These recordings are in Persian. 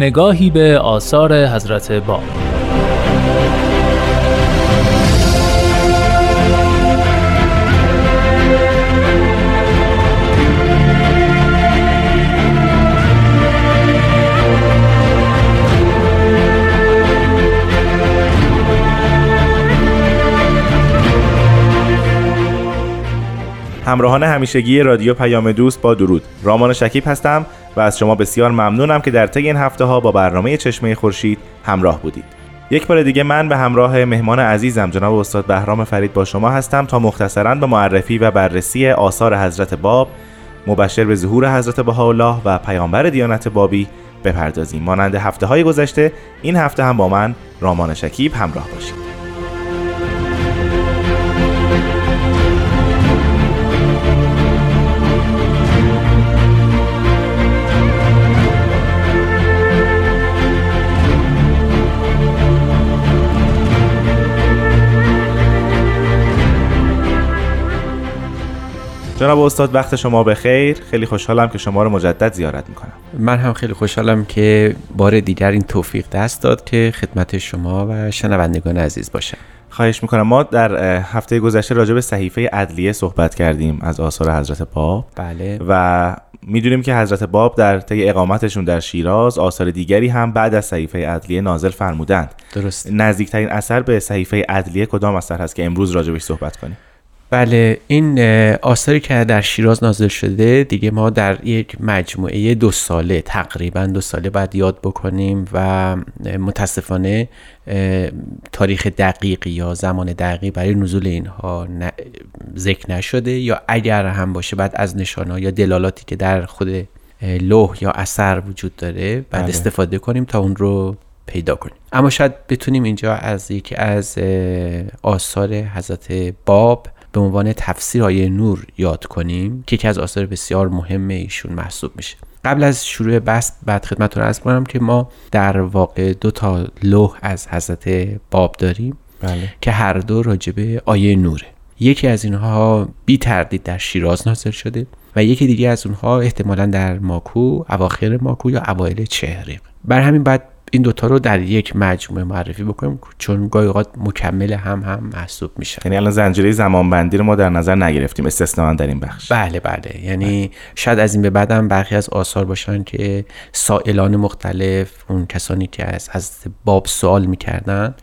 نگاهی به آثار حضرت باب. همراهان همیشگی رادیو پیام دوست با درود. رامان شکیب هستم و از شما بسیار ممنونم که در طی این هفته ها با برنامه چشمه خورشید همراه بودید. یک بار دیگه من به همراه مهمان عزیزم جناب استاد بهرام فرید با شما هستم تا مختصرا به معرفی و بررسی آثار حضرت باب مبشر به ظهور حضرت بهاءالله و پیامبر دیانت بابی بپردازیم. مانند هفته های گذشته این هفته هم با من رامان شکیب همراه باشید. جناب استاد وقت شما به خیر خیلی خوشحالم که شما رو مجدد زیارت می‌کنم. من هم خیلی خوشحالم که بار دیگر این توفیق دست داد که خدمت شما و شنوندگان عزیز باشم. خواهش می‌کنم. ما در هفته گذشته راجع به صحیفه ادلیه صحبت کردیم از آثار حضرت باب. بله. و می‌دونیم که حضرت باب در طی اقامتشون در شیراز آثار دیگری هم بعد از صحیفه ادلیه نازل فرمودند. درست. نزدیکترین اثر به صحیفه ادلیه کدام اثر هست که امروز راجبش صحبت کنیم؟ بله این آثاری که در شیراز نازل شده دیگه ما در یک مجموعه دو ساله تقریبا دو ساله باید یاد بکنیم و متاسفانه تاریخ دقیق یا زمان دقیق برای نزول اینها ذکر نشده یا اگر هم باشه بعد از نشانه یا دلالاتی که در خود لوح یا اثر وجود داره بعد بله. استفاده کنیم تا اون رو پیدا کنیم اما شاید بتونیم اینجا از یکی از آثار حضرت باب به عنوان تفسیر آیه نور یاد کنیم که یکی از آثار بسیار مهم ایشون محسوب میشه. قبل از شروع بحث بعد خدمتتون ارز کنم که ما در واقع دو تا لوح از حضرت باب داریم بله. که هر دو راجبه آیه نوره. یکی از اینها بی تردید در شیراز نازل شده و یکی دیگه از اونها احتمالا در ماکو اواخر ماکو یا اوایل چهریق بر همین بعد این دوتا رو در یک مجموعه معرفی بکنیم چون گاهی اوقات مکمل هم هم محسوب میشه. یعنی الان زنجیره زمانبندی رو ما در نظر نگرفتیم استثنا در این بخش. بله بله. یعنی بله. شاید از این به بعدم برخی از آثار باشن که سائلان مختلف اون کسانی که از از باب سوال می‌کردن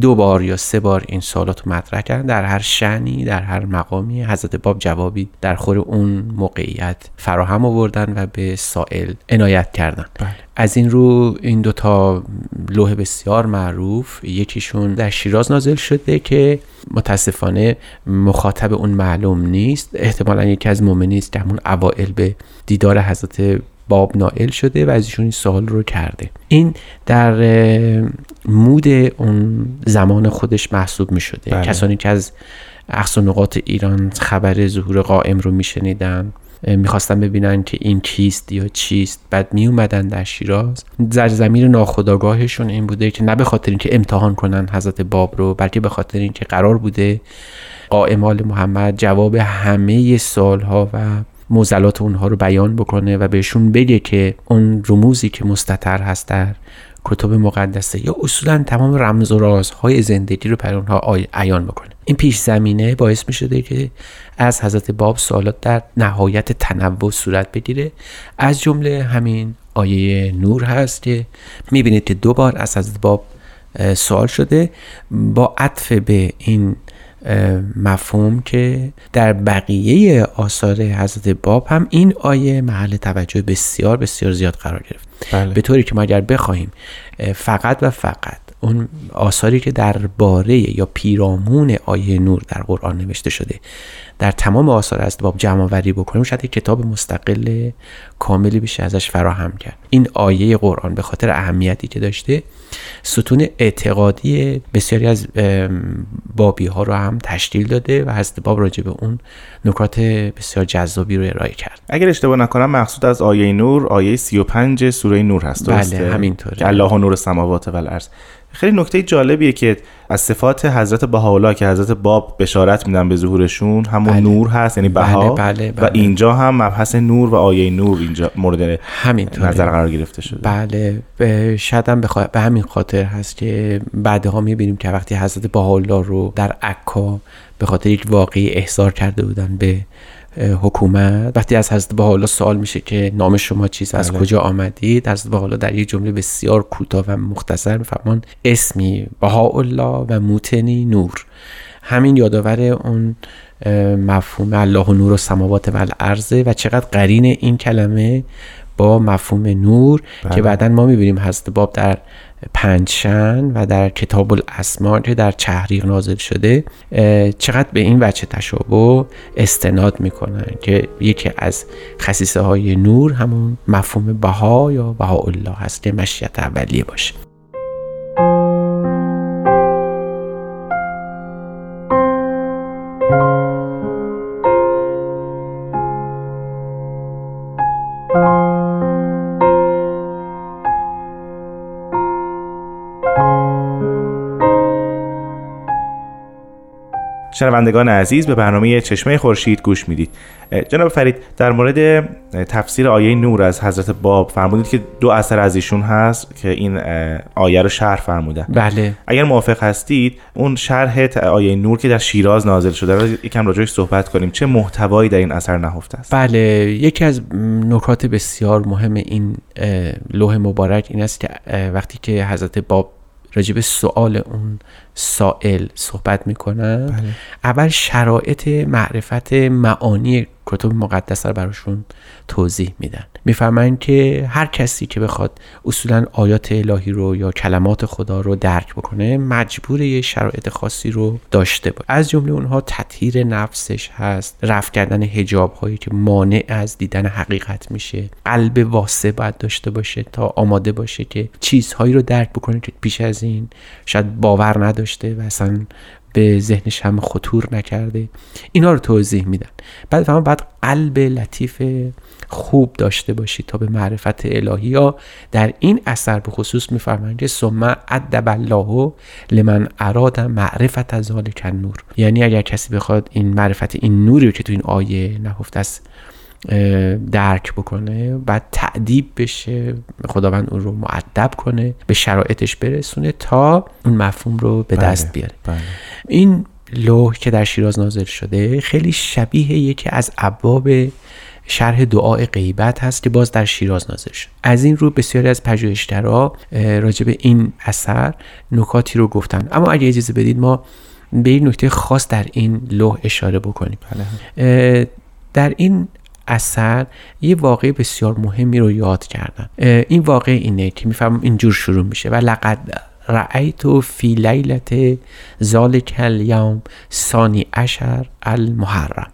دو بار یا سه بار این سوالات رو مطرح کردن در هر شنی در هر مقامی. حضرت باب جوابی در خور اون موقعیت فراهم آوردن و به سائل عنایت کردن. بله. از این رو این دوتا لوح بسیار معروف یکیشون در شیراز نازل شده که متاسفانه مخاطب اون معلوم نیست. احتمالا یکی از مؤمنی است که همون اوائل به دیدار حضرت باب نائل شده و از ایشون این سوال رو کرده. این در مود اون زمان خودش محسوب می شده بله. کسانی که از اقصا نقاط ایران خبر ظهور قائم رو میشنیدن. می‌خواستن ببینن که این کیست یا چیست. بعد می اومدن در شیراز. زمیر ناخداگاهشون این بوده که نه به خاطر اینکه امتحان کنن حضرت باب رو بلکه به خاطر اینکه قرار بوده قائم محمد جواب همه سالها و موزلات اونها رو بیان بکنه و بهشون بگه که اون رموزی که مستطر هست در کتب مقدسه یا اصولا تمام رمز و رازهای زندگی رو پر اونها عیان بکنه. این پیش زمینه باعث می شده که از حضرت باب سوالات در نهایت تنوع صورت بگیره. از جمله همین آیه نور هست که می‌بینید که دو بار از حضرت باب سوال شده. با عطف به این مفهوم که در بقیه آثار حضرت باب هم این آیه محل توجه بسیار بسیار زیاد قرار گرفت بله. به طوری که ما اگر بخواهیم فقط و فقط اون آثاری که درباره یا پیرامون آیه نور در قرآن نوشته شده در تمام آثار از باب جمع آوری بکنیم شاید کتاب مستقل کاملی بشه ازش فراهم کرد. این آیه قرآن به خاطر اهمیتی که داشته ستون اعتقادی بسیاری از بابی ها رو هم تشکیل داده و حضرت باب راجع به اون نکات بسیار جذابی رو ارائه کرد. اگر اشتباه نکنم مقصود از آیه نور آیه 35 سوره نور هست بله همینطوره. الله نور سماوات و الارض خیلی نکته جالبیه که از صفات حضرت بهاءالله که حضرت باب بشارت میدن به ظهورشون همون بله. نور هست یعنی بها بله، بله، و بله. اینجا هم مبحث نور و آیه نور اینجا مورد نظر قرار گرفته شده بله به- شاید هم بخوا- به همین خاطر هست که بعدها می‌بینیم که وقتی حضرت بهاءالله رو در عکا به خاطر یک واقعی احضار کرده بودن به حکومت. وقتی از حضرت بهاءالله سوال میشه که نام شما چیست از بله. کجا آمدید؟ حضرت بهاءالله در یک جمله بسیار کوتاه و مختصر میفرمان. اسمی بهاءالله و موتنی نور. همین یادآور اون مفهوم الله و نور و سماوات و الارضه و چقدر قرین این کلمه با مفهوم نور بله. که بعدا ما می‌بینیم حضرت باب در پنجشن و در کتاب الاسماء که در چهریق نازل شده چقدر به این وجه تشابه استناد می‌کنن که یکی از خصیصه های نور همون مفهوم بها یا بهاءالله هست که مشیت اولیه باشه شنوندگان عزیز به برنامه چشمه خورشید گوش می‌دید. جناب فرید در مورد تفسیر آیه نور از حضرت باب فرمودید که دو اثر از ایشون هست که این آیه رو شرح فرمودن بله. اگر موافق هستید اون شرح آیه نور که در شیراز نازل شده رو یکم راجعش صحبت کنیم. چه محتوایی در این اثر نهفته است؟ بله. یکی از نکات بسیار مهم این لوح مبارک این است که وقتی که حضرت باب راجع به سوال اون سائل صحبت می‌کنن اول شرایط معرفت معانی کتب مقدسه رو براشون توضیح میدن میفرمایند که هر کسی که بخواد اصولا آیات الهی رو یا کلمات خدا رو درک بکنه مجبور یه شرایط خاصی رو داشته باشه. از جمله اونها تطهیر نفسش هست رفع کردن هجاب هایی که مانع از دیدن حقیقت میشه. قلب واسه باید داشته باشه تا آماده باشه که چیزهایی رو درک بکنه که پیش از این شاید باور نداشته و اصلا به ذهنش هم خطور نکرده. اینا رو توضیح میدن. بعد فهم بعد قلب لطیف خوب داشته باشی تا به معرفت الهی. یا در این اثر به خصوص میفرمایند که ثم ادب الله لمن اراد معرفت ذالک النور. یعنی اگر کسی بخواد این معرفت این نوری رو که تو این آیه نهفته است درک بکنه بعد تعدیب بشه خداوند اون رو معدب کنه به شرایطش برسونه تا اون مفهوم رو به دست بیاره. بله. این لوح که در شیراز نازل شده خیلی شبیه یکی از ابواب شرح دعای غیبت هست که باز در شیراز نازل شد. از این رو بسیاری از پژوهشگرا راجع به این اثر نکاتی رو گفتن اما اگه اجازه بدید ما به این نکته خاص در این لوح اشاره بکنیم. اه، در این اثر یه واقعه بسیار مهمی رو یاد کردن. این واقعه اینه که می‌فهمم اینجور شروع میشه. و لقد رأیت فی لیلت ذالک الیوم ثانی عشر المحرم.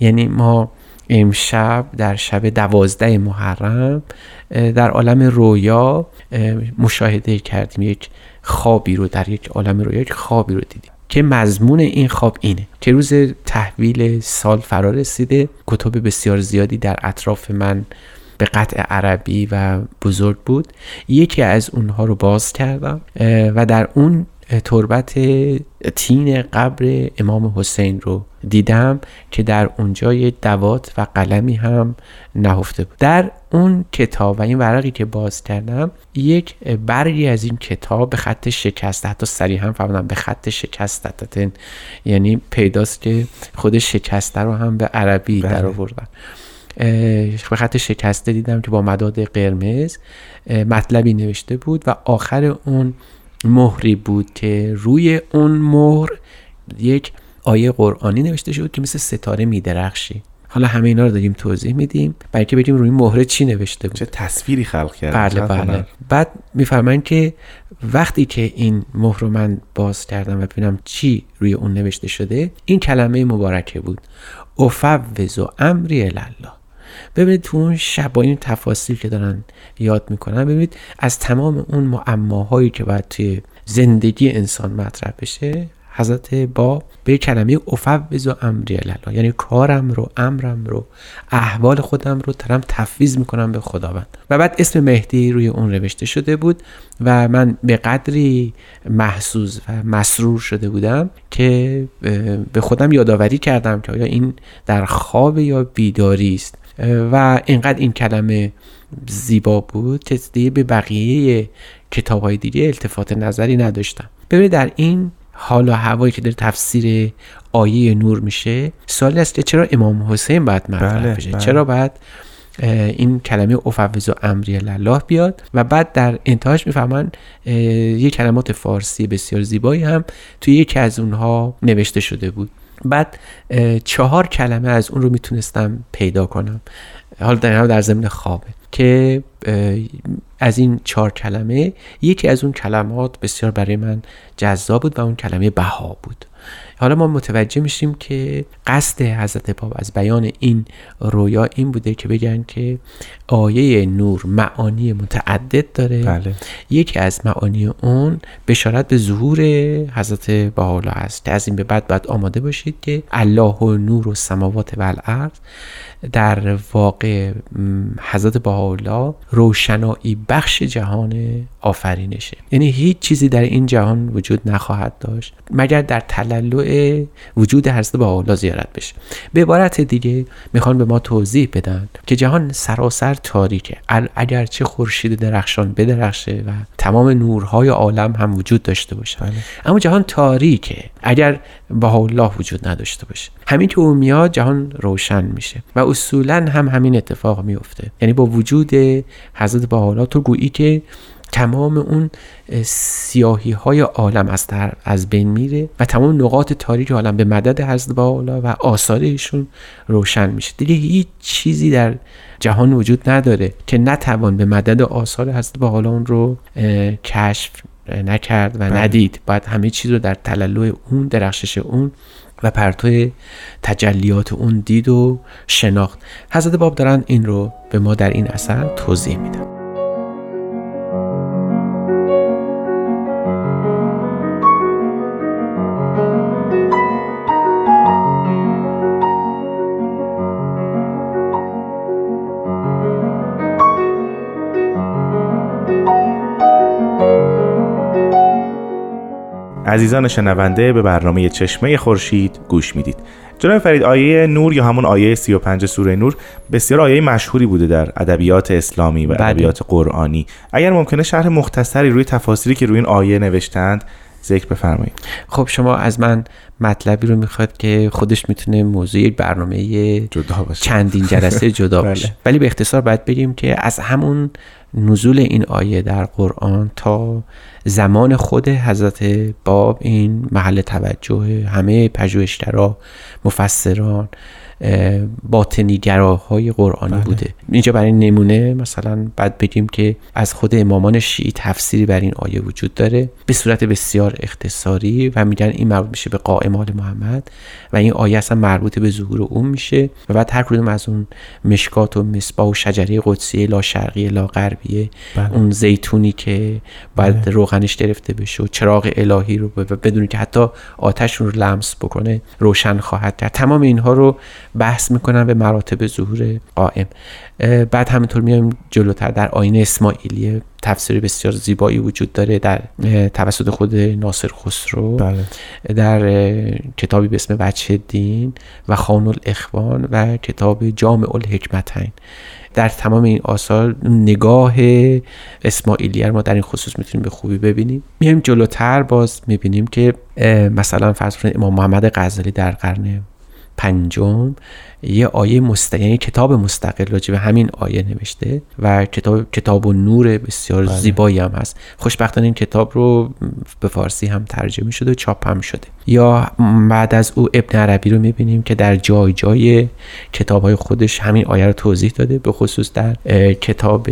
یعنی ما امشب در شب دوازده محرم در عالم رویا اه، مشاهده کردیم. یک خوابی رو در یک عالم رویا یک خوابی رو دیدیم. که مضمون این خواب اینه که روز تحویل سال فرا رسیده. کتب بسیار زیادی در اطراف من به قطع عربی و بزرگ بود. یکی از اونها رو باز کردم و در اون تربت تین قبر امام حسین رو دیدم که در اونجا یه دوات و قلمی هم نهفته بود در اون کتاب و این ورقی که باز کردم یک برگی از این کتاب به خط شکسته حتی سریع هم فهمیدم به خط شکسته یعنی پیداست که خود شکسته رو هم به عربی بله. در آوردن به خط شکسته دیدم که با مداد قرمز مطلبی نوشته بود و آخر اون مهری بود که روی اون مهر یک آیه قرآنی نوشته شد که مثل ستاره میدرخشی. حالا همه اینا رو داریم توضیح میدیم. برای که بگیم روی مهره چی نوشته بود. چه تصویری خلق کرد؟ بله بله. بعد میفرمایند که وقتی که این مهر رو من باز کردم و ببینم چی روی اون نوشته شده این کلمه مبارکه بود. افوض و امری الله ببینید تو اون شب با این تفاصیل که دارن یاد می‌کنن ببینید از تمام اون معماهایی که باید توی زندگی انسان مطرح بشه حضرت با به کلمه افوض و امری الله یعنی کارم رو امرم رو احوال خودم رو ترم تفویض می‌کنم به خداوند. و بعد اسم مهدی روی اون نوشته شده بود و من به قدری محسوس و مسرور شده بودم که به خودم یادآوری کردم که آیا این در خواب یا بیداری است. و اینقدر این کلمه زیبا بود که دیگه به بقیه کتاب های دیگه التفات نظری نداشتم. ببینید در این حال و هوایی که داره تفسیر آیه نور میشه سوالی است که چرا امام حسین باید مطرح بله، بشه؟ بله. چرا باید این کلمه افوض و امری الله بیاد؟ و بعد در انتهاش می‌فهمن یه کلمات فارسی بسیار زیبایی هم توی یکی از اونها نوشته شده بود. بعد چهار کلمه از اون رو می‌تونستم پیدا کنم. حالا در در زمین خوابه. که از این چهار کلمه یکی از اون کلمات بسیار برای من جذاب بود و اون کلمه بها بود. حالا ما متوجه میشیم که قصد حضرت باب از بیان این رویا این بوده که بگن که آیه نور معانی متعدد داره. بله. یکی از معانی اون بشارت به ظهور حضرت بهاءالله است از این به بعد باید آماده باشید که الله و نور و سماوات و الارض در واقع حضرت بهاءالله روشنایی بخش جهان آفرینشه. یعنی هیچ چیزی در این جهان وجود نخواهد داشت. مگر در وجود حضرت بهاءالله زیارت بشه. به عبارت دیگه می‌خوان به ما توضیح بدن که جهان سراسر تاریکه. ال- اگرچه خورشید درخشان بدرخشه و تمام نورهای عالم هم وجود داشته باشه. بله. اما جهان تاریکه. اگر بهاءالله وجود نداشته باشه. همین که او میاد جهان روشن میشه. و اصولا هم همین اتفاق میفته. یعنی با وجود حضرت بهاءالله تو گویی که تمام اون سیاهی های عالم از, در از بین میره و تمام نقاط تاریک عالم به مدد حضرت بهاءالله و آثار ایشون روشن میشه. دیگه هیچ چیزی در جهان وجود نداره که نتوان به مدد آثار حضرت بهاءالله اون رو کشف نکرد و ندید. باید همه چیز رو در تلالو اون درخشش اون و پرتو تجلیات اون دید و شناخت. حضرت باب دارن این رو به ما در این اثر توضیح میدن. عزیزان شنونده به برنامه چشمه خورشید گوش می‌دید جناب فرید آیه نور یا همون آیه 35 سوره نور بسیار آیه مشهوری بوده در ادبیات اسلامی و بله. ادبیات قرآنی اگر ممکنه شرح مختصری روی تفاسیری که روی این آیه نوشتند ذکر بفرمایید. خب شما از من مطلبی رو می‌خواد که خودش می‌تونه موضوع برنامه جدا باشه. چندین جلسه جدا بله. باشه. ولی به اختصار باید بگیم که از همون نزول این آیه در قرآن تا زمان خود حضرت باب این محل توجه همه پژوهشگرا مفسران اه، باطنیگراهای قرآنی بله. بوده اینجا برای نمونه مثلا بعد بگیم که از خود امامان شیعی تفسیری بر این آیه وجود داره به صورت بسیار اختصاری و میگن این مربوط میشه به قائم آل محمد و این آیه اصلا مربوط به ظهور اون میشه و بعد هر کدوم از اون مشکات و مصباح و شجره قدسیه لا شرقیه لا غربیه بله. اون زیتونی که باید روغنش گرفته بشه و چراغ الهی رو بدونی که حتی آتش رو لمس بکنه روشن خواهد کرد تمام اینها رو بحث می‌کنن به مراتب ظهور قائم. بعد همینطور میایم جلوتر در آینه اسماعیلی تفسیر بسیار زیبایی وجود داره در توسط خود ناصر خسرو. بله. در کتابی به اسم وجه دین و خان الاخوان و کتاب جامع الحکمتین. در تمام این آثار نگاه اسماعیلیه رو ما در این خصوص می‌تونیم به خوبی ببینیم. میایم جلوتر باز می‌بینیم که مثلا فرض کنید امام محمد غزالی در قرن پنجم یه آیه مست... یعنی کتاب مستقل راجع به همین آیه نوشته و کتاب کتاب و نور بسیار بله. زیبایی هم هست خوشبختانه این کتاب رو به فارسی هم ترجمه شده و چاپ هم شده یا بعد از او ابن عربی رو می‌بینیم که در جای جای کتاب های خودش همین آیه رو توضیح داده به خصوص در کتاب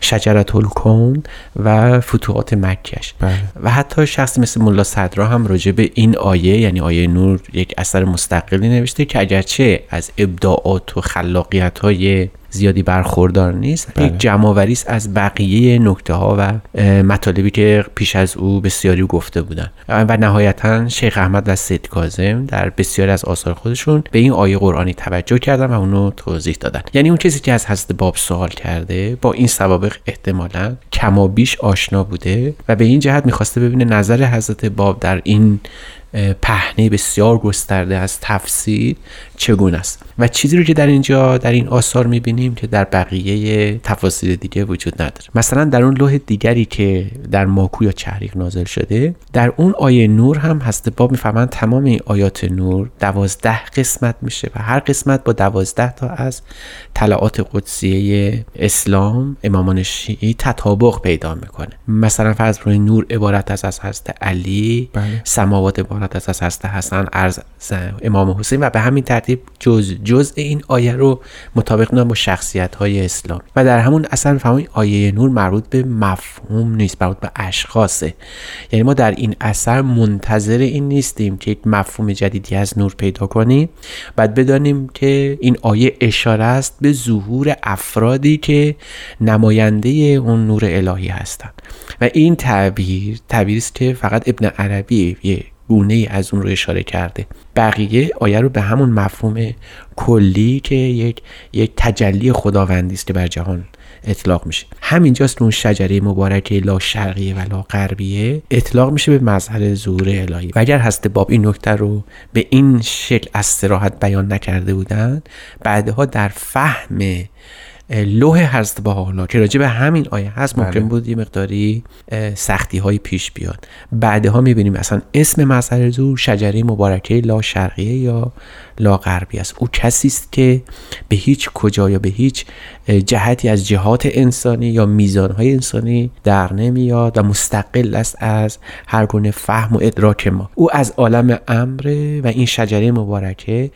شجرت الکون و فتوحات مکش بله. و حتی شخصی مثل ملا صدرا هم راجع به این آیه یعنی آیه نور یک اثر مستقلی نوشته که اگرچه از ابداعات و خلاقیت های زیادی برخوردار نیست. بله. یک جمعآوری است از بقیه نکته ها و مطالبی که پیش از او بسیاری گفته بودند. و نهایتا شیخ احمد و سید کاظم در بسیاری از آثار خودشون به این آیه قرآنی توجه کردن و اونو توضیح دادن. یعنی اون کسی که از حضرت باب سوال کرده با این سوابق احتمالا کما بیش آشنا بوده و به این جهت می‌خواسته ببینه نظر حضرت باب در این پهنه بسیار گسترده از تفسیر چگونه است؟ و چیزی رو که در اینجا در این آثار می‌بینیم که در بقیه تفاسیر دیگه وجود نداره. مثلا در اون لوح دیگری که در ماکو یا چهریق نازل شده در اون آیه نور هم هست. باب می‌فهمن تمام این آیات نور دوازده قسمت میشه و هر قسمت با دوازده تا از طلعات قدسیه اسلام امامان شیعی تطابق پیدا می‌کنه. مثلا فرض نور عبارت از از حضرت علی بله. سماوات عبارت از حضرت حسن ارز امام حسین و به همین ترتیب جز جز این آیه رو مطابق میدن با شخصیت های اسلام و در همون اصلا فهمید آیه نور مربوط به مفهوم نیست مربوط به اشخاصه. یعنی ما در این اثر منتظر این نیستیم که یک مفهوم جدیدی از نور پیدا کنیم بعد بدانیم که این آیه اشاره است به ظهور افرادی که نماینده اون نور الهی هستند. و این تعبیر تعبیری است که فقط ابن عربی گونه ای از اون رو اشاره کرده. بقیه آیه رو به همون مفهوم کلی که یک یک تجلی خداوندی است که بر جهان اطلاق میشه. همینجاست اون شجره مبارکه لا شرقیه و لا غربیه اطلاق میشه به مظهر ظهور الهی. و اگر هست باب این نکته رو به این شکل از صراحت بیان نکرده بودن بعدها در فهم لوح حضرت بهاءالله که راجع به همین آیه هست ممکن بله. بود یه مقداری سختی های پیش بیاد. بعدها می‌بینیم اصلا اسم مظهر زور شجره مبارکه لا شرقیه یا لا غربی است. او کسی است که به هیچ کجا یا به هیچ جهتی از جهات انسانی یا میزانهای انسانی در نمیاد و مستقل است از هر گونه فهم و ادراک ما. او از عالم امره و این شجره مبارکه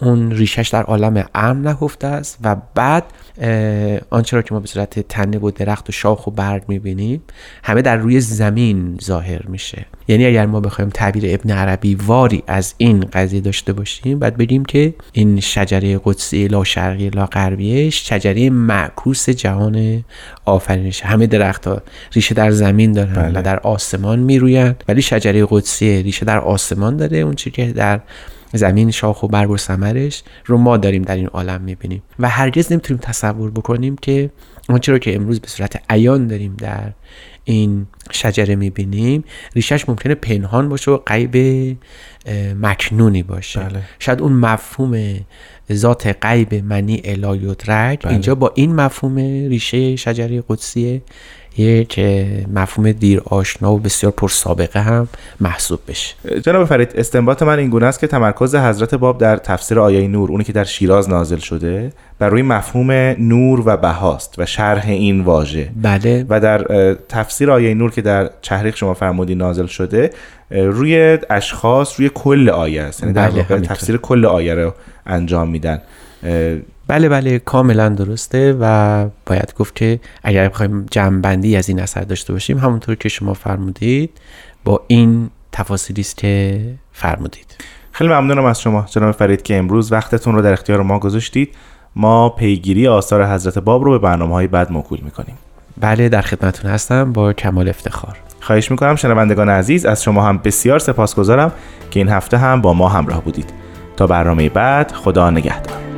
اون ریشش در عالم امر نهفته است و بعد آنچه را که ما به صورت تنه و درخت و شاخ و برگ می‌بینیم همه در روی زمین ظاهر میشه. یعنی اگر ما بخوایم تعبیر ابن عربی واری از این قضیه داشته باشیم بعد بگیم که این شجره قدسی لا شرقی لا غربیه شجره معکوس جهان آفرینش. همه درخت ها ریشه در زمین دارن بله. و در آسمان میرویند ولی شجره قدسی ریشه در آسمان داره اون چیزی که در زمین شاخ و برگ و ثمرش رو ما داریم در این عالم می‌بینیم و هرگز نمی‌تونیم تصور بکنیم که آنچه رو که امروز به صورت عیان داریم در این شجره می‌بینیم ریشش ممکنه پنهان باشه و غیب اه، مکنونی باشه بله. شاید اون مفهوم ذات غیب منی الا یدرک بله. اینجا با این مفهوم ریشه شجره قدسیه یک مفهوم دیر آشنا و بسیار پرسابقه هم محسوب بشه. جناب فرید استنباط من این گونه است که تمرکز حضرت باب در تفسیر آیه نور اونی که در شیراز نازل شده بر روی مفهوم نور و بهاست و شرح این واژه. بله. و در تفسیر آیه نور که در چهریق شما فرمودی نازل شده روی اشخاص روی کل آیه است. یعنی در بله، واقع. تفسیر کل آیه رو انجام میدن. بله بله کاملا درسته و باید گفت که اگر بخوایم جمعبندی از این اثر داشته باشیم همونطور که شما فرمودید با این تفاصیلی است که فرمودید. خیلی ممنونم از شما جناب فرید که امروز وقتتون رو در اختیار ما گذاشتید. ما پیگیری آثار حضرت باب رو به برنامه های بعد موکول می‌کنیم. بله در خدمتون هستم با کمال افتخار. خواهش می‌کنم شنوندگان عزیز از شما هم بسیار سپاسگزارم که این هفته هم با ما همراه بودید. تا برنامه بعد خدا نگهدار.